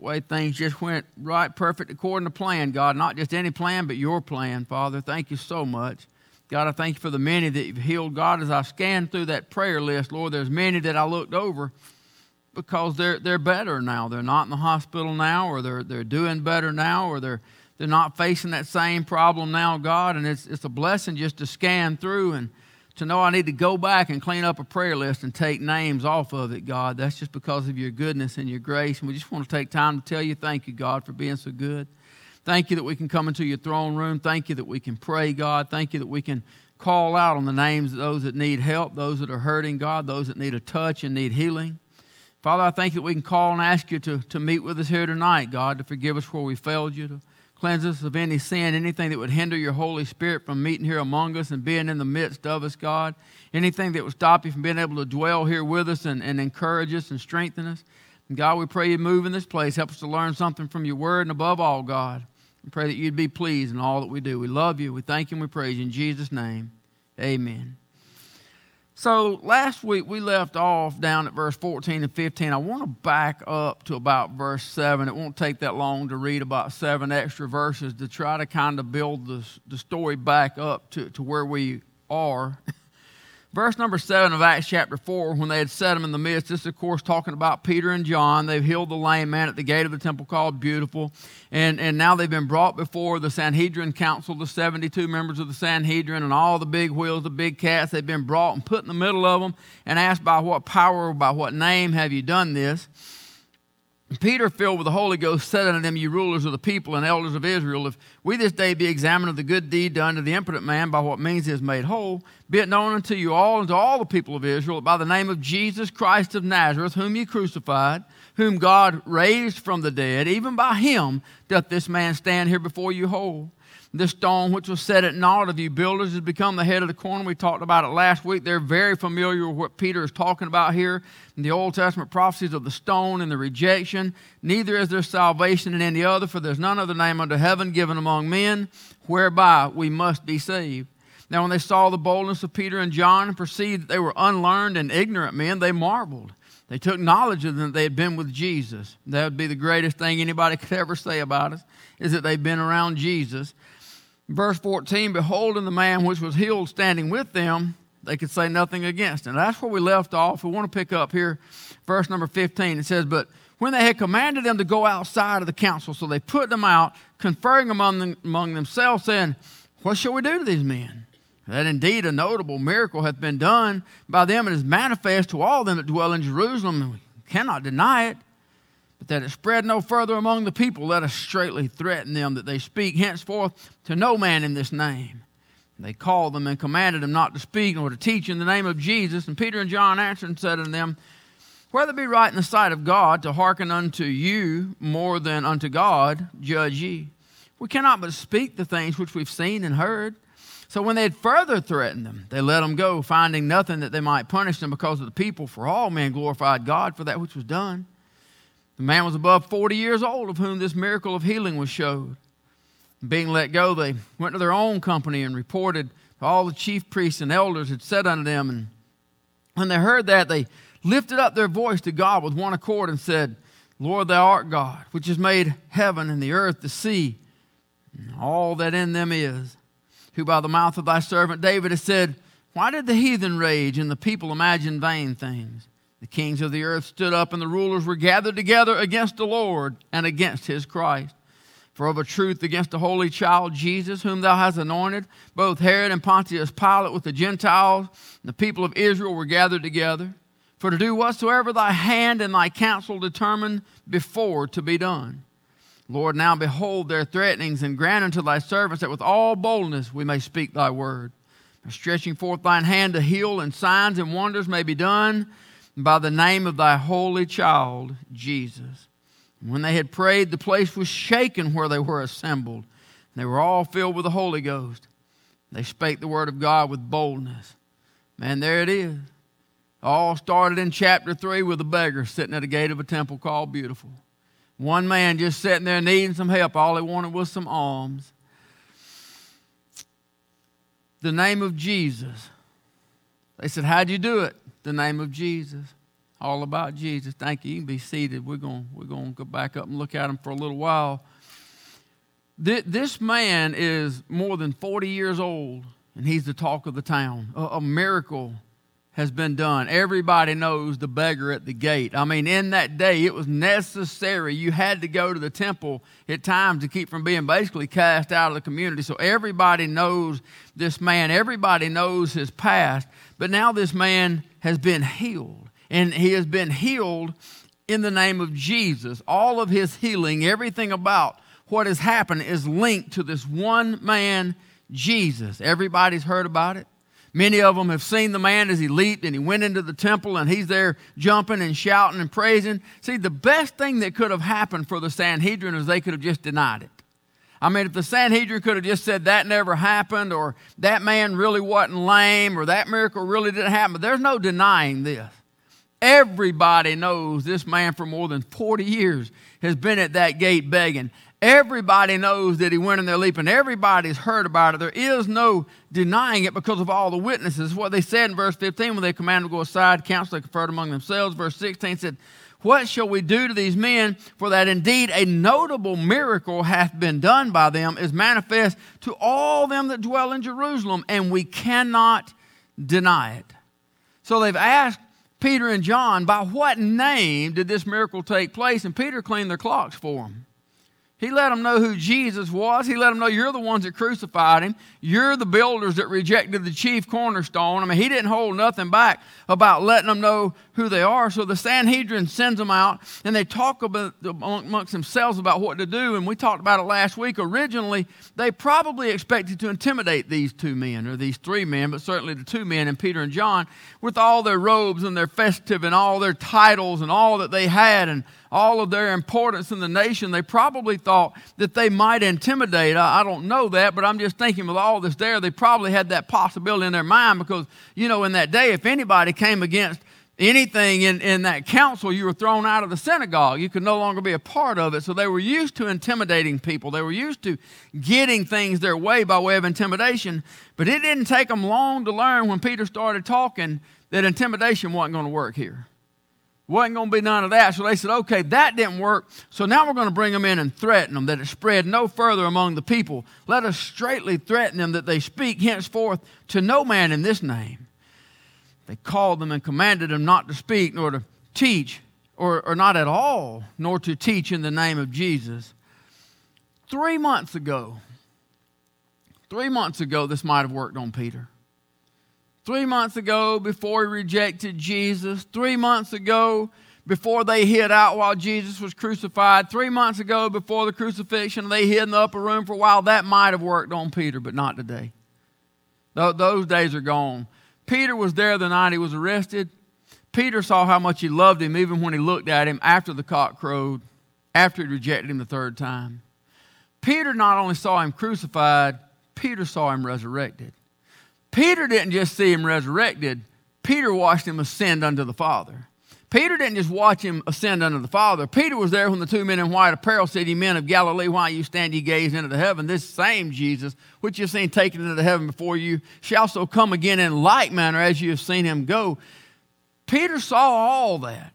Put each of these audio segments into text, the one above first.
way things just went right, perfect, according to plan, God. Not just any plan, but your plan, Father. Thank you so much. God, I thank you for the many that you've healed. God, as I scanned through that prayer list, Lord, there's many that I looked over because they're, they're better now. They're not in the hospital now, or they're, they're doing better now, or they're, they're not facing that same problem now, God. And it's, it's a blessing just to scan through and to know I need to go back and clean up a prayer list and take names off of it, God. That's just because of your goodness and your grace. And we just want to take time to tell you thank you, God, for being so good. Thank you that we can come into your throne room. Thank you that we can pray, God. Thank you that we can call out on the names of those that need help, those that are hurting, God, those that need a touch and need healing. Father, I thank you that we can call and ask you to, to meet with us here tonight, God, to forgive us where we failed you, to cleanse us of any sin, anything that would hinder your Holy Spirit from meeting here among us and being in the midst of us, God. Anything that would stop you from being able to dwell here with us and, and encourage us and strengthen us. And God, we pray you move in this place. Help us to learn something from your word. And above all, God, we pray that you'd be pleased in all that we do. We love you. We thank you and we praise you. In Jesus' name, amen. So last week we left off down at verse 14 and 15. I want to back up to about verse 7. It won't take that long to read about seven extra verses to try to kind of build the, the story back up to, to where we are. Verse number 7 of Acts chapter 4, when they had set him in the midst, this is, of course, talking about Peter and John. They've healed the lame man at the gate of the temple called Beautiful. And, and now they've been brought before the Sanhedrin Council, the 72 members of the Sanhedrin, and all the big wheels, the big cats. They've been brought and put in the middle of them and asked, By what power, by what name have you done this? Peter, filled with the Holy Ghost, said unto them, Ye rulers of the people and elders of Israel, if we this day be examined of the good deed done to the impotent man by what means he is made whole, be it known unto you all and to all the people of Israel, by the name of Jesus Christ of Nazareth, whom ye crucified, whom God raised from the dead, even by him doth this man stand here before you whole. This stone which was set at naught of you builders has become the head of the corner. We talked about it last week. They're very familiar with what Peter is talking about here in the Old Testament prophecies of the stone and the rejection. Neither is there salvation in any other, for there's none other name under heaven given among men whereby we must be saved. Now, when they saw the boldness of Peter and John and perceived that they were unlearned and ignorant men, they marveled. They took knowledge of them that they had been with Jesus. That would be the greatest thing anybody could ever say about us, is that they've been around Jesus. Verse 14, beholding the man which was healed standing with them, they could say nothing against him. That's where we left off. We want to pick up here, verse number 15. It says, But when they had commanded them to go outside of the council, so they put them out, conferring among, them, among themselves, saying, What shall we do to these men? That indeed a notable miracle hath been done by them and is manifest to all them that dwell in Jerusalem, and we cannot deny it but that it spread no further among the people, let us straightly threaten them that they speak henceforth to no man in this name. And they called them and commanded them not to speak nor to teach in the name of Jesus. And Peter and John answered and said unto them, Whether it be right in the sight of God to hearken unto you more than unto God, judge ye. We cannot but speak the things which we've seen and heard. So when they had further threatened them, they let them go, finding nothing that they might punish them because of the people, for all men glorified God for that which was done. The man was above 40 years old, of whom this miracle of healing was showed. Being let go, they went to their own company and reported all the chief priests and elders had said unto them. And when they heard that, they lifted up their voice to God with one accord and said, Lord, thou art God, which has made heaven and the earth, the sea, and all that in them is, who by the mouth of thy servant David has said, Why did the heathen rage and the people imagine vain things? The kings of the earth stood up, and the rulers were gathered together against the Lord and against his Christ. For of a truth, against the holy child Jesus, whom thou hast anointed, both Herod and Pontius Pilate with the Gentiles and the people of Israel were gathered together, for to do whatsoever thy hand and thy counsel determined before to be done. Lord, now behold their threatenings, and grant unto thy servants that with all boldness we may speak thy word. Stretching forth thine hand to heal, and signs and wonders may be done by the name of thy holy child, Jesus. When they had prayed, the place was shaken where they were assembled. They were all filled with the Holy Ghost. They spake the word of God with boldness. Man, there it is. All started in chapter 3 with a beggar sitting at the gate of a temple called Beautiful. One man just sitting there needing some help. All he wanted was some alms. The name of Jesus. They said, How'd you do it? The name of Jesus. All about Jesus. Thank you. You can be seated. We're going we're to go back up and look at him for a little while. This man is more than 40 years old, and he's the talk of the town. A miracle has been done. Everybody knows the beggar at the gate. I mean, in that day, it was necessary. You had to go to the temple at times to keep from being basically cast out of the community. So everybody knows this man, everybody knows his past. But now this man has been healed, and he has been healed in the name of Jesus. All of his healing, everything about what has happened is linked to this one man, Jesus. Everybody's heard about it. Many of them have seen the man as he leaped and he went into the temple and he's there jumping and shouting and praising. See, the best thing that could have happened for the Sanhedrin is they could have just denied it. I mean, if the Sanhedrin could have just said that never happened or that man really wasn't lame or that miracle really didn't happen, but there's no denying this. Everybody knows this man for more than 40 years has been at that gate begging. Everybody knows that he went in there leaping. Everybody's heard about it. There is no denying it because of all the witnesses. What they said in verse 15 when they commanded to go aside, council they conferred among themselves. Verse 16 said, What shall we do to these men? For that indeed a notable miracle hath been done by them, is manifest to all them that dwell in Jerusalem, and we cannot deny it. So they've asked Peter and John, By what name did this miracle take place? And Peter cleaned their clocks for them. He let them know who Jesus was. He let them know you're the ones that crucified him. You're the builders that rejected the chief cornerstone. I mean, he didn't hold nothing back about letting them know who they are. So the Sanhedrin sends them out and they talk about, amongst themselves about what to do. And we talked about it last week. Originally, they probably expected to intimidate these two men or these three men, but certainly the two men and Peter and John with all their robes and their festive and all their titles and all that they had and all of their importance in the nation, they probably thought that they might intimidate. I, don't know that, but I'm just thinking with all this there, they probably had that possibility in their mind because, you know, in that day, if anybody came against anything in, in that council, you were thrown out of the synagogue. You could no longer be a part of it. So they were used to intimidating people. They were used to getting things their way by way of intimidation. But it didn't take them long to learn when Peter started talking that intimidation wasn't going to work here. Wasn't going to be none of that. So they said, okay, that didn't work. So now we're going to bring them in and threaten them that it spread no further among the people. Let us straightly threaten them that they speak henceforth to no man in this name. They called them and commanded them not to speak nor to teach, or, or not at all, nor to teach in the name of Jesus. Three months ago, three months ago, this might have worked on Peter. Three months ago, before he rejected Jesus, three months ago, before they hid out while Jesus was crucified, three months ago, before the crucifixion, they hid in the upper room for a while. That might have worked on Peter, but not today. Those days are gone. Peter was there the night he was arrested. Peter saw how much he loved him even when he looked at him after the cock crowed, after he rejected him the third time. Peter not only saw him crucified, Peter saw him resurrected. Peter didn't just see him resurrected, Peter watched him ascend unto the Father. Peter didn't just watch him ascend unto the Father. Peter was there when the two men in white apparel said, Ye men of Galilee, why you stand ye gaze into the heaven? This same Jesus, which you've seen taken into the heaven before you, shall so come again in like manner as you have seen him go. Peter saw all that.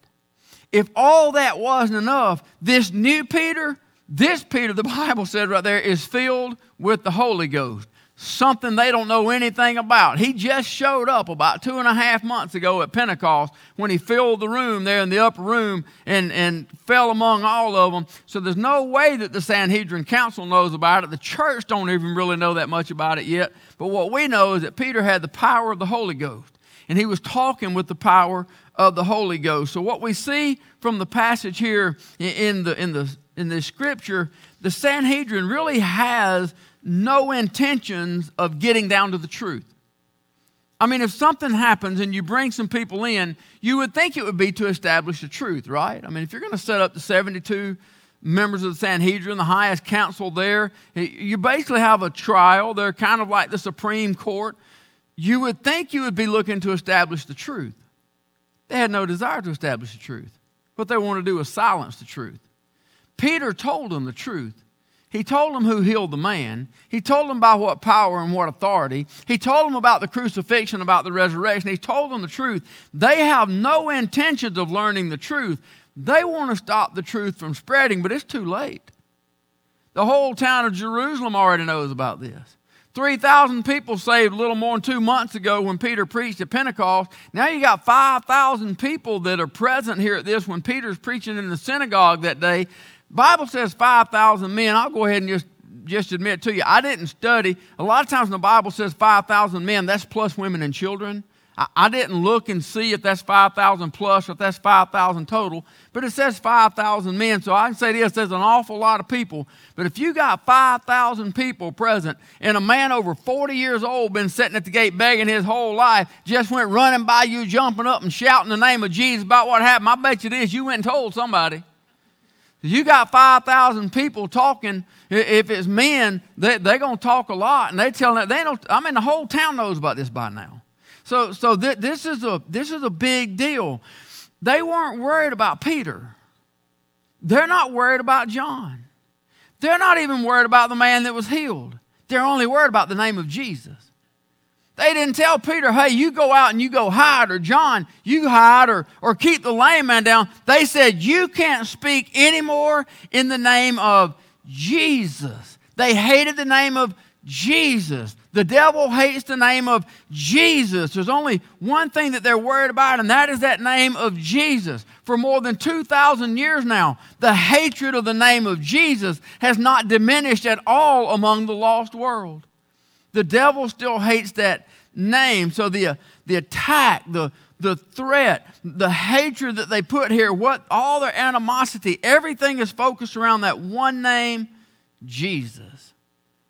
If all that wasn't enough, this new Peter, this Peter, the Bible said right there, is filled with the Holy Ghost something they don't know anything about. He just showed up about two and a half months ago at Pentecost when he filled the room there in the upper room and, and fell among all of them. So there's no way that the Sanhedrin Council knows about it. The church don't even really know that much about it yet. But what we know is that Peter had the power of the Holy Ghost. And he was talking with the power of the Holy Ghost. So what we see from the passage here in the in the in the scripture, the Sanhedrin really has no intentions of getting down to the truth. I mean, if something happens and you bring some people in, you would think it would be to establish the truth, right? I mean, if you're going to set up the 72 members of the Sanhedrin, the highest council there, you basically have a trial. They're kind of like the Supreme Court. You would think you would be looking to establish the truth. They had no desire to establish the truth. What they wanted to do was silence the truth. Peter told them the truth. He told them who healed the man. He told them by what power and what authority. He told them about the crucifixion, about the resurrection. He told them the truth. They have no intentions of learning the truth. They want to stop the truth from spreading, but it's too late. The whole town of Jerusalem already knows about this. 3,000 people saved a little more than two months ago when Peter preached at Pentecost. Now you got 5,000 people that are present here at this when Peter's preaching in the synagogue that day. Bible says 5,000 men. I'll go ahead and just, just admit to you, I didn't study. A lot of times when the Bible says 5,000 men, that's plus women and children. I, I didn't look and see if that's 5,000 plus or if that's 5,000 total, but it says 5,000 men. So I can say this there's an awful lot of people. But if you got 5,000 people present and a man over 40 years old been sitting at the gate begging his whole life, just went running by you, jumping up and shouting the name of Jesus about what happened, I bet you this, you went and told somebody. You got 5,000 people talking. If it's men, they, they're going to talk a lot. And they tell them, they don't, I mean, the whole town knows about this by now. So, so th- this, is a, this is a big deal. They weren't worried about Peter. They're not worried about John. They're not even worried about the man that was healed. They're only worried about the name of Jesus. They didn't tell Peter, hey, you go out and you go hide, or John, you hide, or, or keep the lame man down. They said, you can't speak anymore in the name of Jesus. They hated the name of Jesus. The devil hates the name of Jesus. There's only one thing that they're worried about, and that is that name of Jesus. For more than 2,000 years now, the hatred of the name of Jesus has not diminished at all among the lost world. The devil still hates that name. So the, the attack, the, the threat, the hatred that they put here, what all their animosity, everything is focused around that one name, Jesus.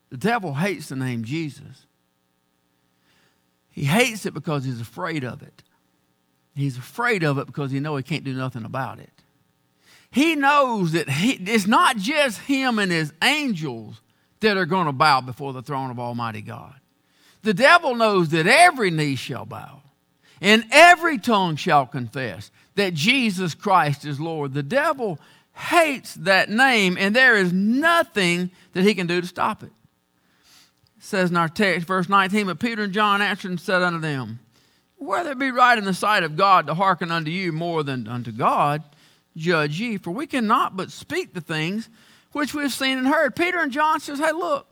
The devil hates the name Jesus. He hates it because he's afraid of it. He's afraid of it because he knows he can't do nothing about it. He knows that he, it's not just him and his angels that are going to bow before the throne of Almighty God. The devil knows that every knee shall bow and every tongue shall confess that Jesus Christ is Lord. The devil hates that name, and there is nothing that he can do to stop it. It says in our text, verse 19, But Peter and John answered and said unto them, Whether it be right in the sight of God to hearken unto you more than unto God, judge ye, for we cannot but speak the things which we've seen and heard. Peter and John says, hey, look,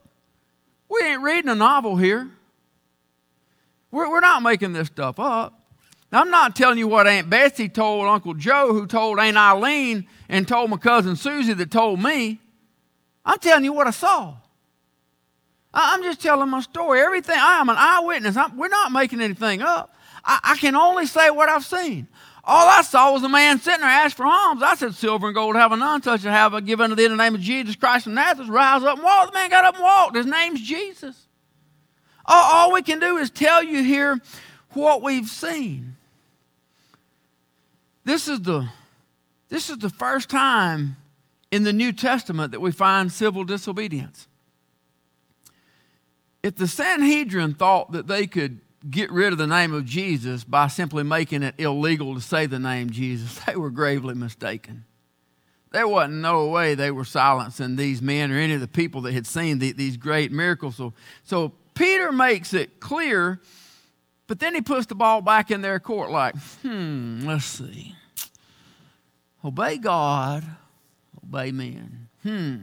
we ain't reading a novel here. We're, we're not making this stuff up. Now, I'm not telling you what Aunt Betsy told Uncle Joe, who told Aunt Eileen, and told my cousin Susie that told me. I'm telling you what I saw. I'm just telling my story. Everything, I am an eyewitness. I'm, we're not making anything up. I, I, can only say what I've seen. All I saw was a man sitting there asked for alms. I said, Silver and gold have I none, such as have I given unto thee in the name of Jesus Christ of Nazareth. Rise up and walk. The man got up and walked. His name's Jesus. All, all we can do is tell you here what we've seen. This is the this is the first time in the New Testament that we find civil disobedience. If the Sanhedrin thought that they could get rid of the name of Jesus by simply making it illegal to say the name Jesus, they were gravely mistaken. There wasn't no way they were silencing these men or any of the people that had seen the, these great miracles. So, so Peter makes it clear, but then he puts the ball back in their court like, hmm, let's see. Obey God, obey men. Hmm.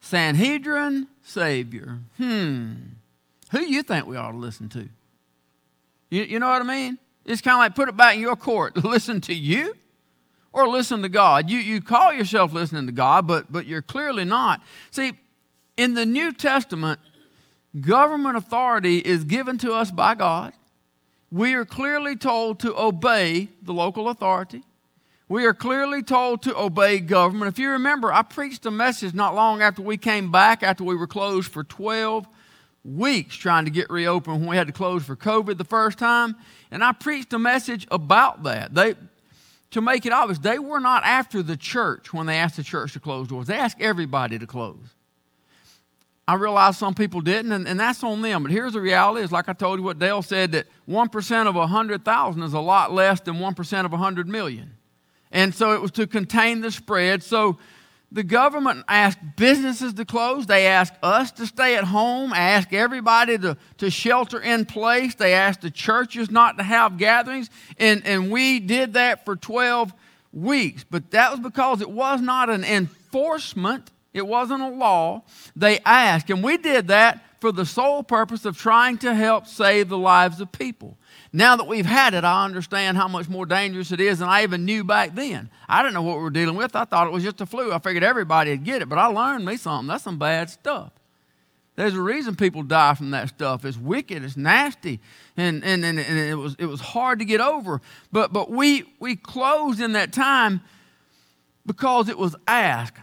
Sanhedrin, Savior. Hmm. Who you think we ought to listen to? You, you know what I mean? It's kind of like put it back in your court. Listen to you or listen to God. You, you call yourself listening to God, but, but you're clearly not. See, in the New Testament, government authority is given to us by God. We are clearly told to obey the local authority. We are clearly told to obey government. If you remember, I preached a message not long after we came back, after we were closed for 12 weeks trying to get reopened when we had to close for COVID the first time. And I preached a message about that. They, to make it obvious, they were not after the church when they asked the church to close doors. They asked everybody to close. I realize some people didn't, and, and that's on them. But here's the reality: is like I told you what Dale said that one percent of a hundred thousand is a lot less than one percent of a hundred million, and so it was to contain the spread. So the government asked businesses to close. They asked us to stay at home, asked everybody to, to shelter in place. They asked the churches not to have gatherings. And, and we did that for 12 weeks. But that was because it was not an enforcement, it wasn't a law. They asked. And we did that for the sole purpose of trying to help save the lives of people. Now that we've had it, I understand how much more dangerous it is than I even knew back then. I didn't know what we were dealing with. I thought it was just a flu. I figured everybody would get it, but I learned me something. That's some bad stuff. There's a reason people die from that stuff. It's wicked, it's nasty, and, and, and, and it, was, it was hard to get over. But, but we, we closed in that time because it was asked.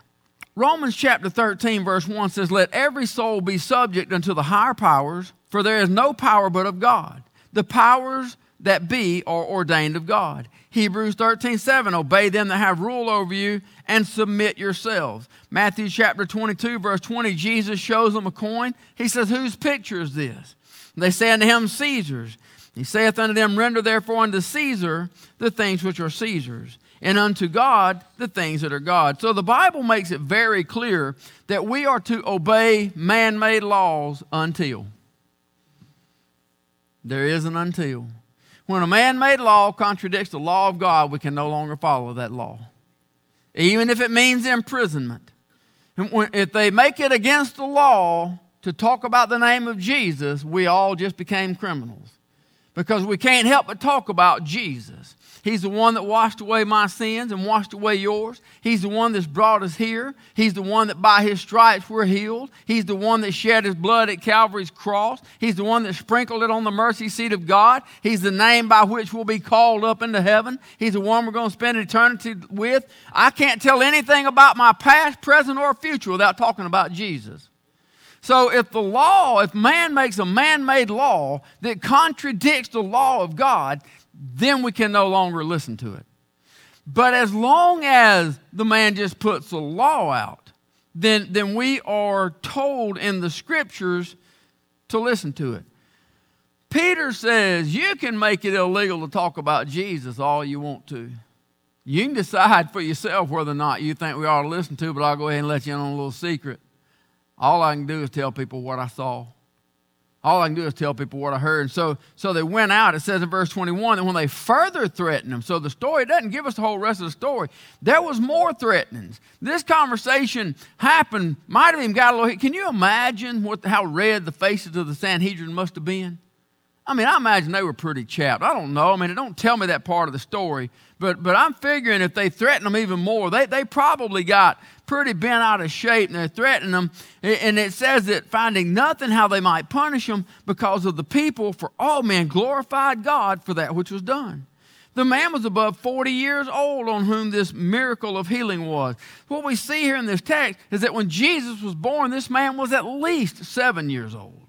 Romans chapter 13, verse 1 says, Let every soul be subject unto the higher powers, for there is no power but of God. The powers that be are ordained of God. Hebrews 13, 7, obey them that have rule over you and submit yourselves. Matthew chapter 22, verse 20, Jesus shows them a coin. He says, Whose picture is this? They say unto him, Caesar's. He saith unto them, Render therefore unto Caesar the things which are Caesar's, and unto God the things that are God. So the Bible makes it very clear that we are to obey man made laws until. There is an until. When a man made law contradicts the law of God, we can no longer follow that law, even if it means imprisonment. If they make it against the law to talk about the name of Jesus, we all just became criminals because we can't help but talk about Jesus. He's the one that washed away my sins and washed away yours. He's the one that's brought us here. He's the one that by his stripes we're healed. He's the one that shed his blood at Calvary's cross. He's the one that sprinkled it on the mercy seat of God. He's the name by which we'll be called up into heaven. He's the one we're going to spend eternity with. I can't tell anything about my past, present, or future without talking about Jesus. So if the law, if man makes a man made law that contradicts the law of God, then we can no longer listen to it. But as long as the man just puts a law out, then, then we are told in the scriptures to listen to it. Peter says you can make it illegal to talk about Jesus all you want to. You can decide for yourself whether or not you think we ought to listen to, but I'll go ahead and let you in on a little secret. All I can do is tell people what I saw. All I can do is tell people what I heard. And so, so they went out. It says in verse 21 that when they further threatened them, so the story doesn't give us the whole rest of the story. There was more threatenings. This conversation happened, might have even got a little. Can you imagine what, how red the faces of the Sanhedrin must have been? I mean, I imagine they were pretty chapped. I don't know. I mean, don't tell me that part of the story. But, but I'm figuring if they threaten them even more, they, they probably got pretty bent out of shape and they're threatening them. And it says that finding nothing how they might punish them because of the people, for all men glorified God for that which was done. The man was above 40 years old on whom this miracle of healing was. What we see here in this text is that when Jesus was born, this man was at least seven years old.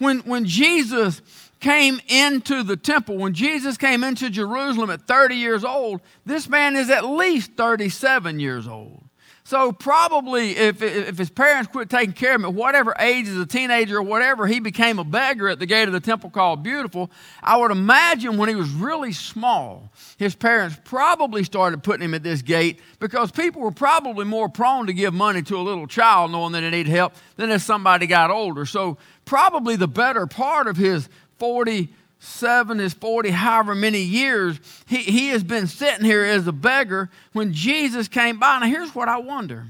When, when Jesus came into the temple, when Jesus came into Jerusalem at 30 years old, this man is at least 37 years old. So, probably if, if his parents quit taking care of him at whatever age, as a teenager or whatever, he became a beggar at the gate of the temple called Beautiful. I would imagine when he was really small, his parents probably started putting him at this gate because people were probably more prone to give money to a little child knowing that they need help than if somebody got older. So, probably the better part of his 47, his 40, however many years, he, he has been sitting here as a beggar when Jesus came by. Now, here's what I wonder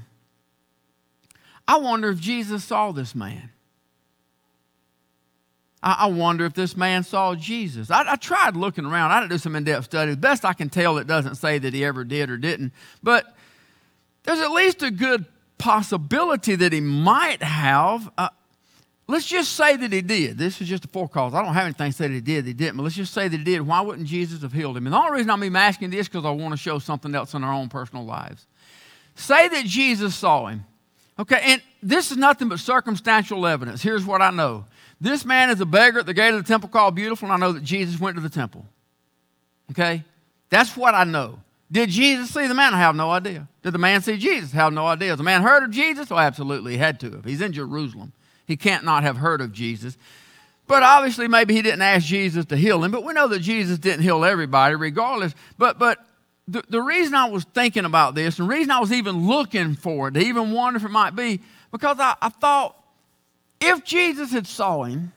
I wonder if Jesus saw this man. I, wonder if this man saw Jesus. I, I tried looking around. I didn't do some in depth study. The best I can tell, it doesn't say that he ever did or didn't. But there's at least a good possibility that he might have. Uh, Let's just say that he did. This is just a forecast. I don't have anything to say that he did, he didn't, but let's just say that he did. Why wouldn't Jesus have healed him? And the only reason I'm even asking this because I want to show something else in our own personal lives. Say that Jesus saw him. Okay, and this is nothing but circumstantial evidence. Here's what I know. This man is a beggar at the gate of the temple called Beautiful, and I know that Jesus went to the temple. Okay? That's what I know. Did Jesus see the man? I have no idea. Did the man see Jesus? I have no idea. Has the man heard of Jesus? Oh, absolutely, he had to have. He's in Jerusalem. He can't not have heard of Jesus. But obviously, maybe he didn't ask Jesus to heal him. But we know that Jesus didn't heal everybody, regardless. But, but the, the reason I was thinking about this, and the reason I was even looking for it, to even wonder if it might be, because I, I thought if Jesus had saw him,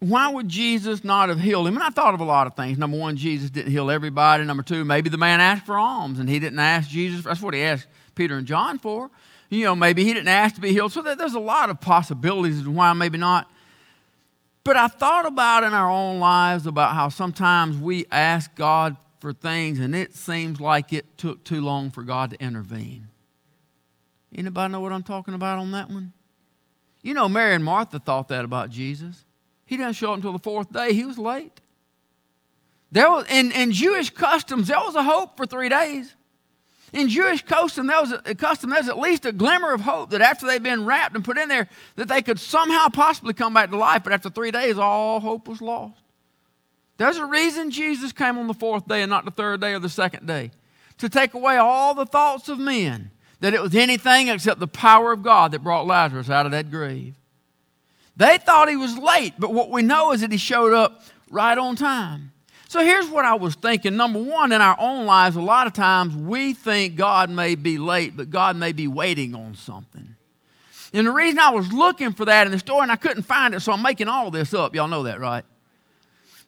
why would Jesus not have healed him? And I thought of a lot of things. Number one, Jesus didn't heal everybody. Number two, maybe the man asked for alms and he didn't ask Jesus. That's what he asked Peter and John for. You know, maybe he didn't ask to be healed. So there's a lot of possibilities as why maybe not. But I thought about in our own lives about how sometimes we ask God for things and it seems like it took too long for God to intervene. Anybody know what I'm talking about on that one? You know, Mary and Martha thought that about Jesus. He didn't show up until the fourth day. He was late. There was, in, in Jewish customs, there was a hope for three days. In Jewish custom, there was custom, there was at least a glimmer of hope that after they'd been wrapped and put in there, that they could somehow possibly come back to life. But after three days, all hope was lost. There's a reason Jesus came on the fourth day and not the third day or the second day to take away all the thoughts of men that it was anything except the power of God that brought Lazarus out of that grave. They thought he was late, but what we know is that he showed up right on time. So here's what I was thinking. Number one, in our own lives, a lot of times we think God may be late, but God may be waiting on something. And the reason I was looking for that in the story and I couldn't find it, so I'm making all this up. Y'all know that, right?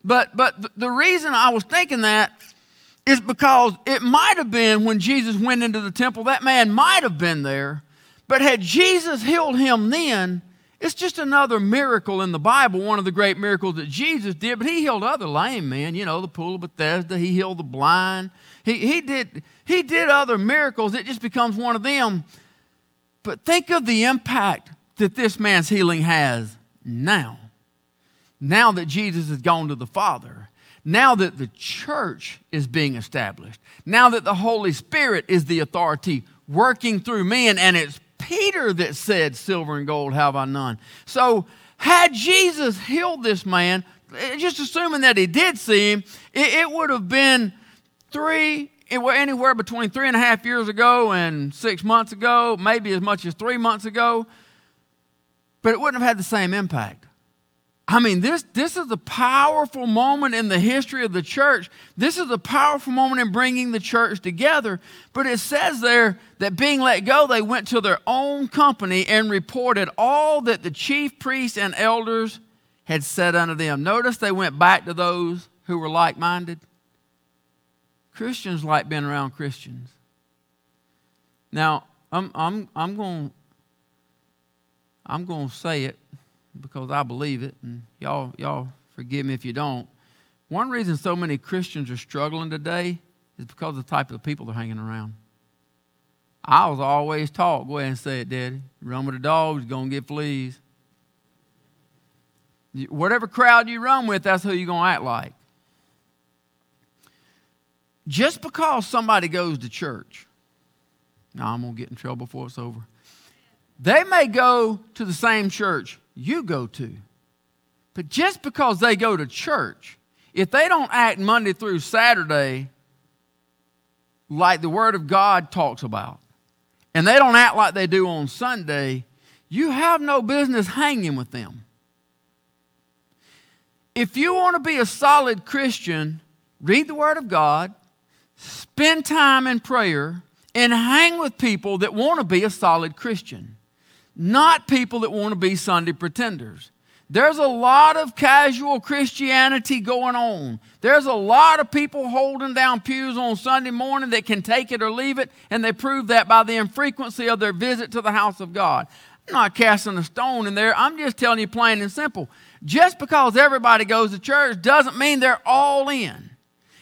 But, but the reason I was thinking that is because it might have been when Jesus went into the temple, that man might have been there. But had Jesus healed him then, it's just another miracle in the Bible, one of the great miracles that Jesus did. But he healed other lame men, you know, the pool of Bethesda. He healed the blind. He, he, did, he did other miracles. It just becomes one of them. But think of the impact that this man's healing has now. Now that Jesus has gone to the Father. Now that the church is being established. Now that the Holy Spirit is the authority working through men and it's Peter that said, Silver and gold have I none. So, had Jesus healed this man, eh, just assuming that he did see him, it, it would have been three, anywhere between three and a half years ago and six months ago, maybe as much as three months ago, but it wouldn't have had the same impact. I mean, this, this is a powerful moment in the history of the church. This is a powerful moment in bringing the church together. But it says there that being let go, they went to their own company and reported all that the chief priests and elders had said unto them. Notice they went back to those who were like minded. Christians like being around Christians. Now, I'm, I'm, I'm going I'm going to say it because I believe it, and y'all, y'all forgive me if you don't. One reason so many Christians are struggling today is because of the type of people they're hanging around. I was always taught, go ahead and say it, Daddy. Run with the dogs, you're going to get fleas. Whatever crowd you run with, that's who you're going to act like. Just because somebody goes to church, now I'm going to get in trouble before it's over. They may go to the same church you go to. But just because they go to church, if they don't act Monday through Saturday like the Word of God talks about, and they don't act like they do on Sunday, you have no business hanging with them. If you want to be a solid Christian, read the Word of God, spend time in prayer, and hang with people that want to be a solid Christian not people that want to be Sunday pretenders. There's a lot of casual Christianity going on. There's a lot of people holding down pews on Sunday morning that can take it or leave it, and they prove that by the infrequency of their visit to the house of God. I'm not casting a stone in there. I'm just telling you plain and simple. Just because everybody goes to church doesn't mean they're all in.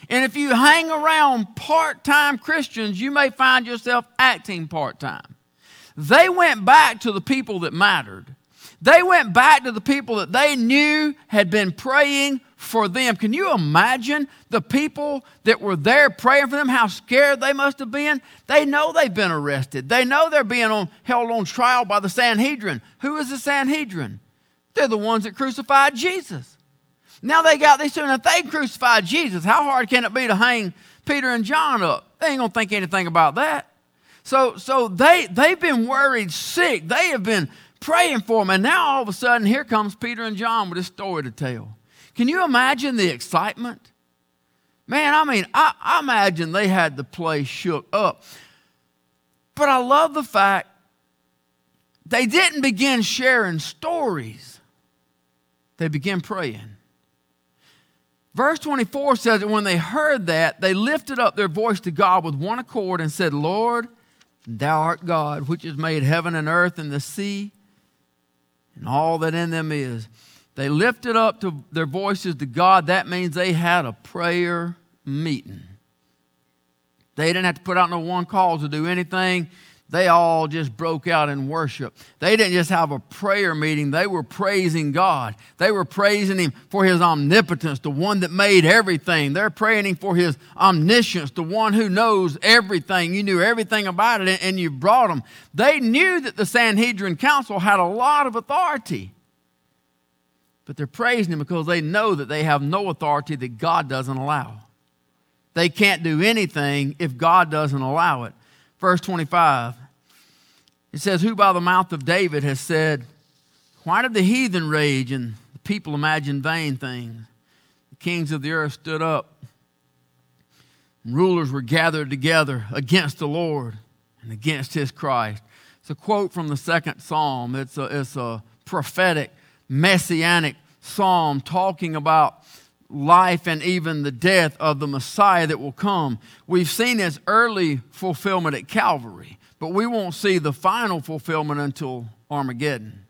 And if you hang around part time Christians, you may find yourself acting part time. They went back to the people that mattered. They went back to the people that they knew had been praying for them. Can you imagine the people that were there praying for them, how scared they must have been? They know they've been arrested. They know they're being on, held on trial by the Sanhedrin. Who is the Sanhedrin? They're the ones that crucified Jesus. Now they got these two, and if they crucified Jesus, how hard can it be to hang Peter and John up? They ain't gonna think anything about that. So, so they, they've been worried sick. They have been praying for them. And now all of a sudden, here comes Peter and John with a story to tell. Can you imagine the excitement? Man, I mean, I, I imagine they had the place shook up. But I love the fact they didn't begin sharing stories, they began praying. Verse 24 says that when they heard that, they lifted up their voice to God with one accord and said, Lord, thou art God, which has made heaven and earth and the sea and all that in them is. They lifted up to their voices to God. That means they had a prayer meeting. They didn't have to put out no one call to do anything they all just broke out in worship. They didn't just have a prayer meeting, they were praising God. They were praising Him for His omnipotence, the one that made everything. They're praying Him for His omniscience, the one who knows everything. You knew everything about it and you brought them. They knew that the Sanhedrin Council had a lot of authority. But they're praising Him because they know that they have no authority that God doesn't allow. They can't do anything if God doesn't allow it verse 25. It says, Who by the mouth of David has said, Why did the heathen rage and the people imagine vain things? The kings of the earth stood up, and rulers were gathered together against the Lord and against his Christ. It's a quote from the second psalm. It's a, it's a prophetic, messianic psalm talking about life and even the death of the Messiah that will come. We've seen its early fulfillment at Calvary, but we won't see the final fulfillment until Armageddon.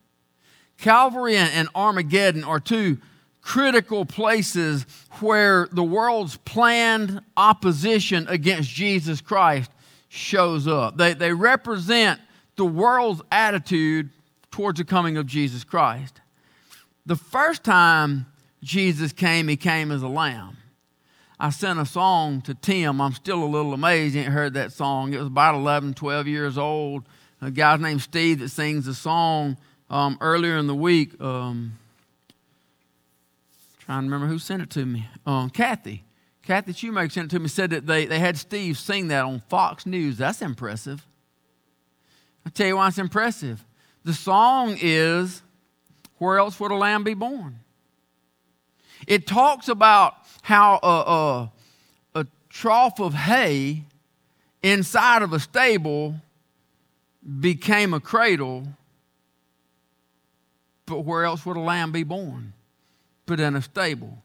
Calvary and Armageddon are two critical places where the world's planned opposition against Jesus Christ shows up. They, they represent the world's attitude towards the coming of Jesus Christ. The first time Jesus came, he came as a lamb. I sent a song to Tim. I'm still a little amazed he ain't heard that song. It was about 11, 12 years old. A guy named Steve that sings the song um, earlier in the week. Um, trying to remember who sent it to me. Um, Kathy. Kathy Shoemaker sent it to me, said that they, they had Steve sing that on Fox News. That's impressive. i tell you why it's impressive. The song is, Where Else Would a Lamb Be Born? It talks about how a, a, a trough of hay inside of a stable became a cradle, but where else would a lamb be born? But in a stable.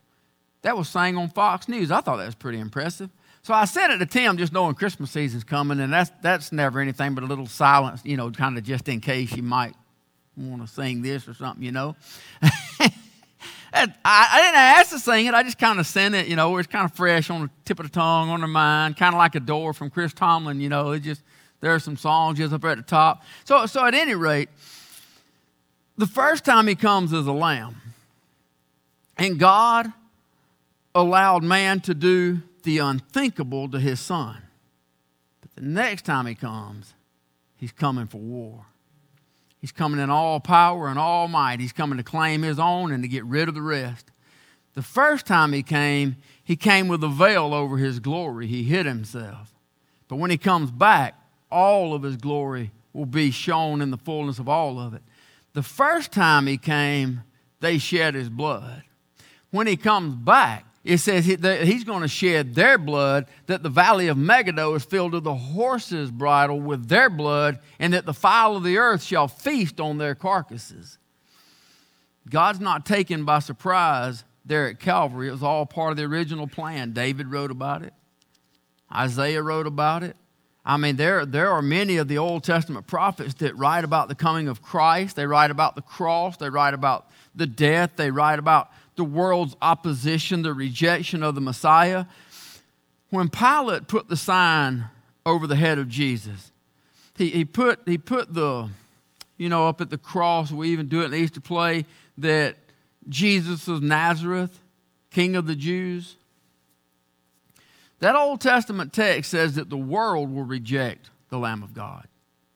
That was sang on Fox News. I thought that was pretty impressive. So I said it to Tim, just knowing Christmas season's coming, and that's that's never anything but a little silence, you know, kind of just in case you might want to sing this or something, you know. I, didn't ask to sing it. I just kind of sent it, you know, it's kind of fresh on the tip of the tongue, on the mind, kind of like Adore from Chris Tomlin, you know. It just, there are some songs just up at the top. So, so at any rate, the first time he comes as a lamb, and God allowed man to do the unthinkable to his son. But the next time he comes, he's coming for war. He's coming in all power and all might. He's coming to claim his own and to get rid of the rest. The first time he came, he came with a veil over his glory. He hid himself. But when he comes back, all of his glory will be shown in the fullness of all of it. The first time he came, they shed his blood. When he comes back, it says that he's going to shed their blood, that the valley of Megiddo is filled to the horse's bridle with their blood, and that the fowl of the earth shall feast on their carcasses. God's not taken by surprise there at Calvary. It was all part of the original plan. David wrote about it, Isaiah wrote about it. I mean, there, there are many of the Old Testament prophets that write about the coming of Christ. They write about the cross. They write about the death. They write about the world's opposition, the rejection of the Messiah. When Pilate put the sign over the head of Jesus, he, he, put, he put the, you know, up at the cross, we even do it in the Easter play, that Jesus of Nazareth, King of the Jews. That Old Testament text says that the world will reject the Lamb of God.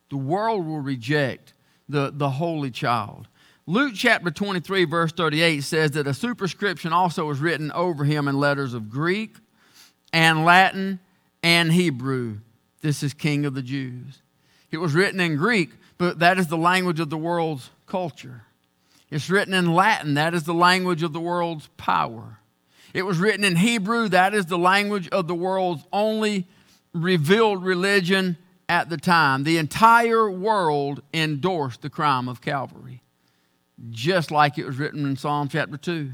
The world will reject the, the Holy Child. Luke chapter 23, verse 38 says that a superscription also was written over him in letters of Greek and Latin and Hebrew. This is King of the Jews. It was written in Greek, but that is the language of the world's culture. It's written in Latin, that is the language of the world's power. It was written in Hebrew, that is the language of the world's only revealed religion at the time. The entire world endorsed the crime of Calvary, just like it was written in Psalm chapter 2.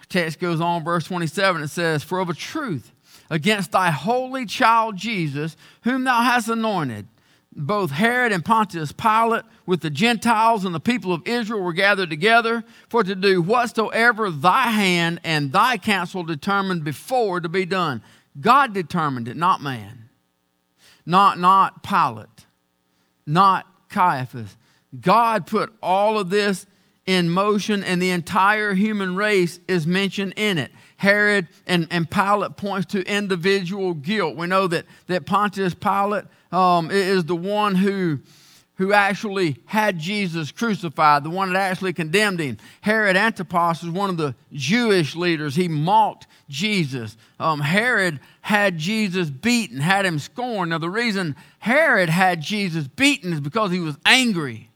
The text goes on, verse 27, it says, For of a truth, against thy holy child Jesus, whom thou hast anointed, both Herod and Pontius Pilate with the Gentiles and the people of Israel were gathered together for to do whatsoever thy hand and thy counsel determined before to be done. God determined it, not man. Not, not Pilate, not Caiaphas. God put all of this in motion, and the entire human race is mentioned in it. Herod and, and Pilate points to individual guilt. We know that, that Pontius Pilate um, is the one who, who actually had Jesus crucified, the one that actually condemned him. Herod Antipas is one of the Jewish leaders. He mocked Jesus. Um, Herod had Jesus beaten, had him scorned. Now, the reason Herod had Jesus beaten is because he was angry.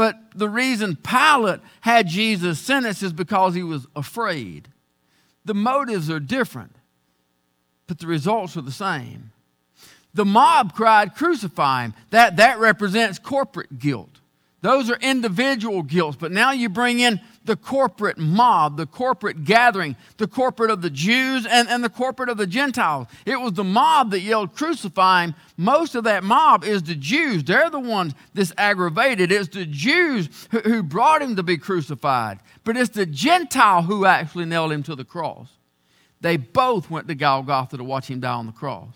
But the reason Pilate had Jesus sentenced is because he was afraid. The motives are different, but the results are the same. The mob cried, Crucify him. That, that represents corporate guilt. Those are individual guilt, but now you bring in the corporate mob, the corporate gathering, the corporate of the Jews and, and the corporate of the Gentiles. It was the mob that yelled, Crucify him. Most of that mob is the Jews. They're the ones that's aggravated. It's the Jews who, who brought him to be crucified, but it's the Gentile who actually nailed him to the cross. They both went to Golgotha to watch him die on the cross.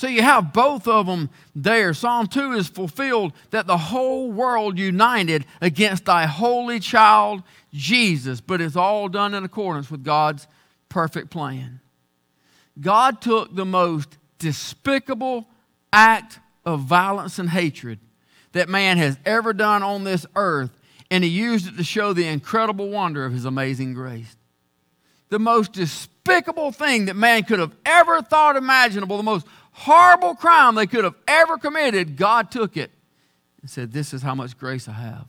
So you have both of them there. Psalm 2 is fulfilled that the whole world united against thy holy child Jesus, but it's all done in accordance with God's perfect plan. God took the most despicable act of violence and hatred that man has ever done on this earth, and he used it to show the incredible wonder of his amazing grace. The most despicable thing that man could have ever thought imaginable, the most horrible crime they could have ever committed, God took it and said, This is how much grace I have.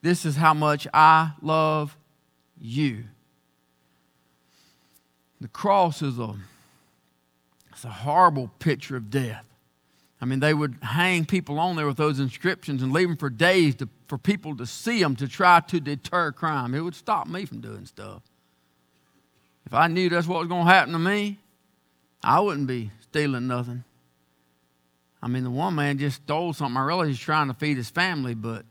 This is how much I love you. The cross is a, it's a horrible picture of death. I mean, they would hang people on there with those inscriptions and leave them for days to, for people to see them to try to deter crime. It would stop me from doing stuff. If I knew that's what was going to happen to me, I wouldn't be stealing nothing. I mean, the one man just stole something. I realize he's trying to feed his family, but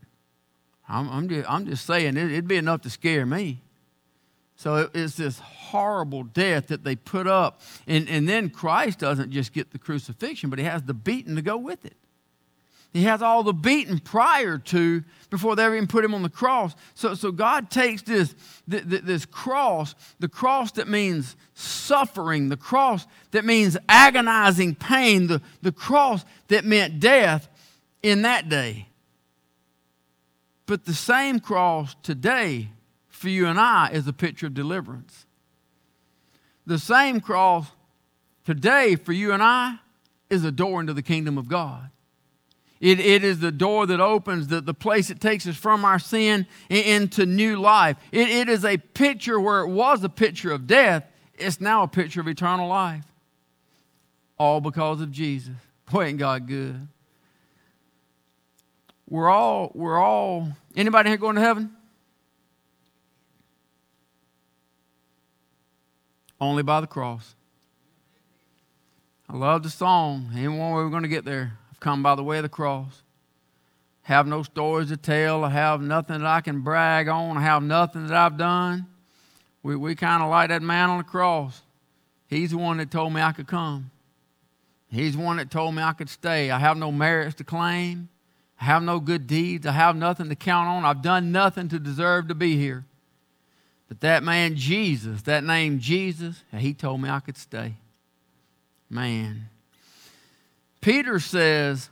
I'm, I'm, just, I'm just saying it, would be enough to scare me. So it, it's this horrible death that they put up. And, and then Christ doesn't just get the crucifixion, but he has the beating to go with it. He has all the beating prior to before they ever even put him on the cross. So, so God takes this, this cross, the cross that means suffering, the cross that means agonizing pain, the, the cross that meant death in that day. But the same cross today for you and I is a picture of deliverance. The same cross today for you and I is a door into the kingdom of God. It, it is the door that opens, the, the place that takes us from our sin into new life. It, it is a picture where it was a picture of death, it's now a picture of eternal life. All because of Jesus. Boy, ain't God good. We're all, we're all, anybody here going to heaven? Only by the cross. I love the song. Ain't one way we're going to get there. I've come by the way of the cross. Have no stories to tell. I have nothing that I can brag on. I have nothing that I've done. We, we kind of like that man on the cross. He's the one that told me I could come. He's the one that told me I could stay. I have no merits to claim. I have no good deeds. I have nothing to count on. I've done nothing to deserve to be here. But that man, Jesus, that name Jesus, he told me I could stay. Man. Peter says,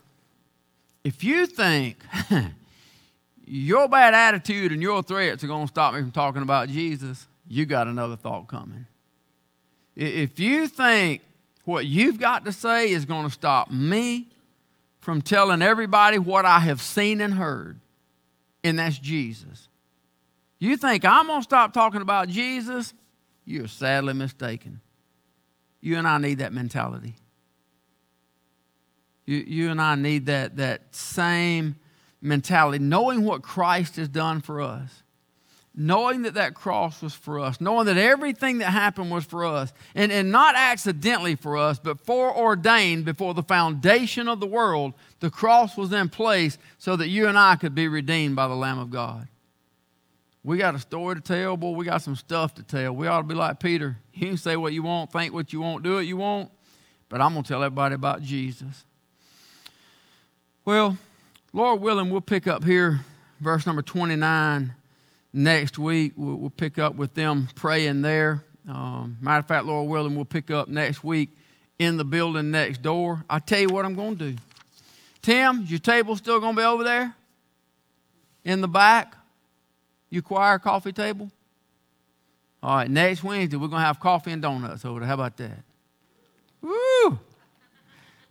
if you think your bad attitude and your threats are going to stop me from talking about Jesus, you got another thought coming. If you think what you've got to say is going to stop me from telling everybody what I have seen and heard, and that's Jesus. You think I'm going to stop talking about Jesus? you're sadly mistaken. You and I need that mentality. You, you and I need that, that same mentality, knowing what Christ has done for us knowing that that cross was for us, knowing that everything that happened was for us, and, and not accidentally for us, but foreordained before the foundation of the world, the cross was in place so that you and I could be redeemed by the Lamb of God. We got a story to tell, boy. We got some stuff to tell. We ought to be like Peter. You can say what you want, think what you want, do what you want, but I'm going to tell everybody about Jesus. Well, Lord willing, we'll pick up here, verse number 29 next week. We'll, we'll pick up with them praying there. Um, matter of fact, Lord willing, we'll pick up next week in the building next door. I tell you what I'm going to do. Tim, your table still going to be over there? In the back? Your choir coffee table? All right, next Wednesday, we're going to have coffee and donuts over there. How about that? Woo!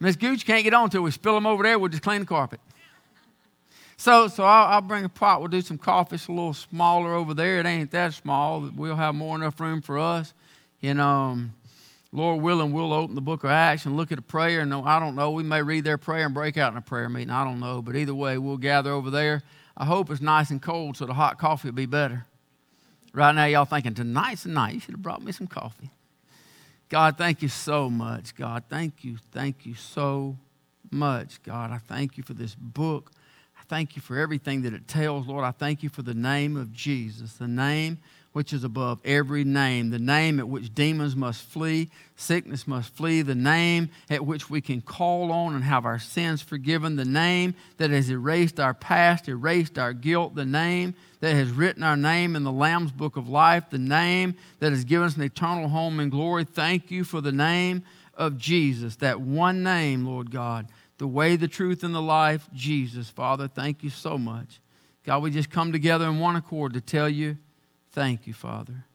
Miss Gooch can't get on until we spill them over there. We'll just clean the carpet. So, so I'll, I'll, bring a pot. We'll do some coffee. It's a little smaller over there. It ain't that small. We'll have more enough room for us. And um, Lord willing, we'll open the book of Acts and look at a prayer. And I don't know. We may read their prayer and break out in a prayer meeting. I don't know. But either way, we'll gather over there. I hope it's nice and cold so the hot coffee will be better. Right now, y'all thinking, tonight's the night. You should have brought me some coffee. God, thank you so much. God, thank you. Thank you so much. God, I thank you for this book I thank you for everything that it tells, Lord. I thank you for the name of Jesus, the name which is above every name, the name at which demons must flee, sickness must flee, the name at which we can call on and have our sins forgiven, the name that has erased our past, erased our guilt, the name that has written our name in the Lamb's book of life, the name that has given us an eternal home in glory. Thank you for the name of Jesus, that one name, Lord God the way, the truth, and the life, Jesus. Father, thank you so much. God, we just come together in one accord to tell you, thank you, Father.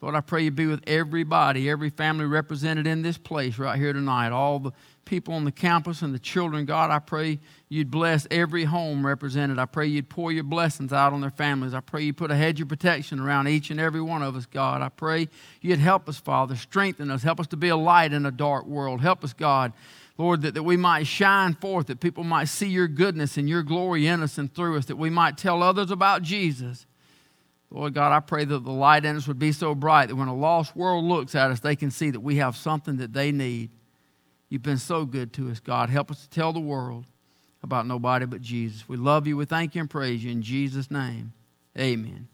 Lord, I pray you be with everybody, every family represented in this place right here tonight, all the people on the campus and the children. God, I pray you'd bless every home represented. I pray you'd pour your blessings out on their families. I pray you put a hedge of protection around each and every one of us, God. I pray you'd help us, Father, strengthen us, help us to be a light in a dark world. Help us, God Lord, that, that we might shine forth, that people might see your goodness and your glory in us and through us, that we might tell others about Jesus. Lord God, I pray that the light in us would be so bright that when a lost world looks at us, they can see that we have something that they need. You've been so good to us, God. Help us to tell the world about nobody but Jesus. We love you. We thank you and praise you. In Jesus' name, amen.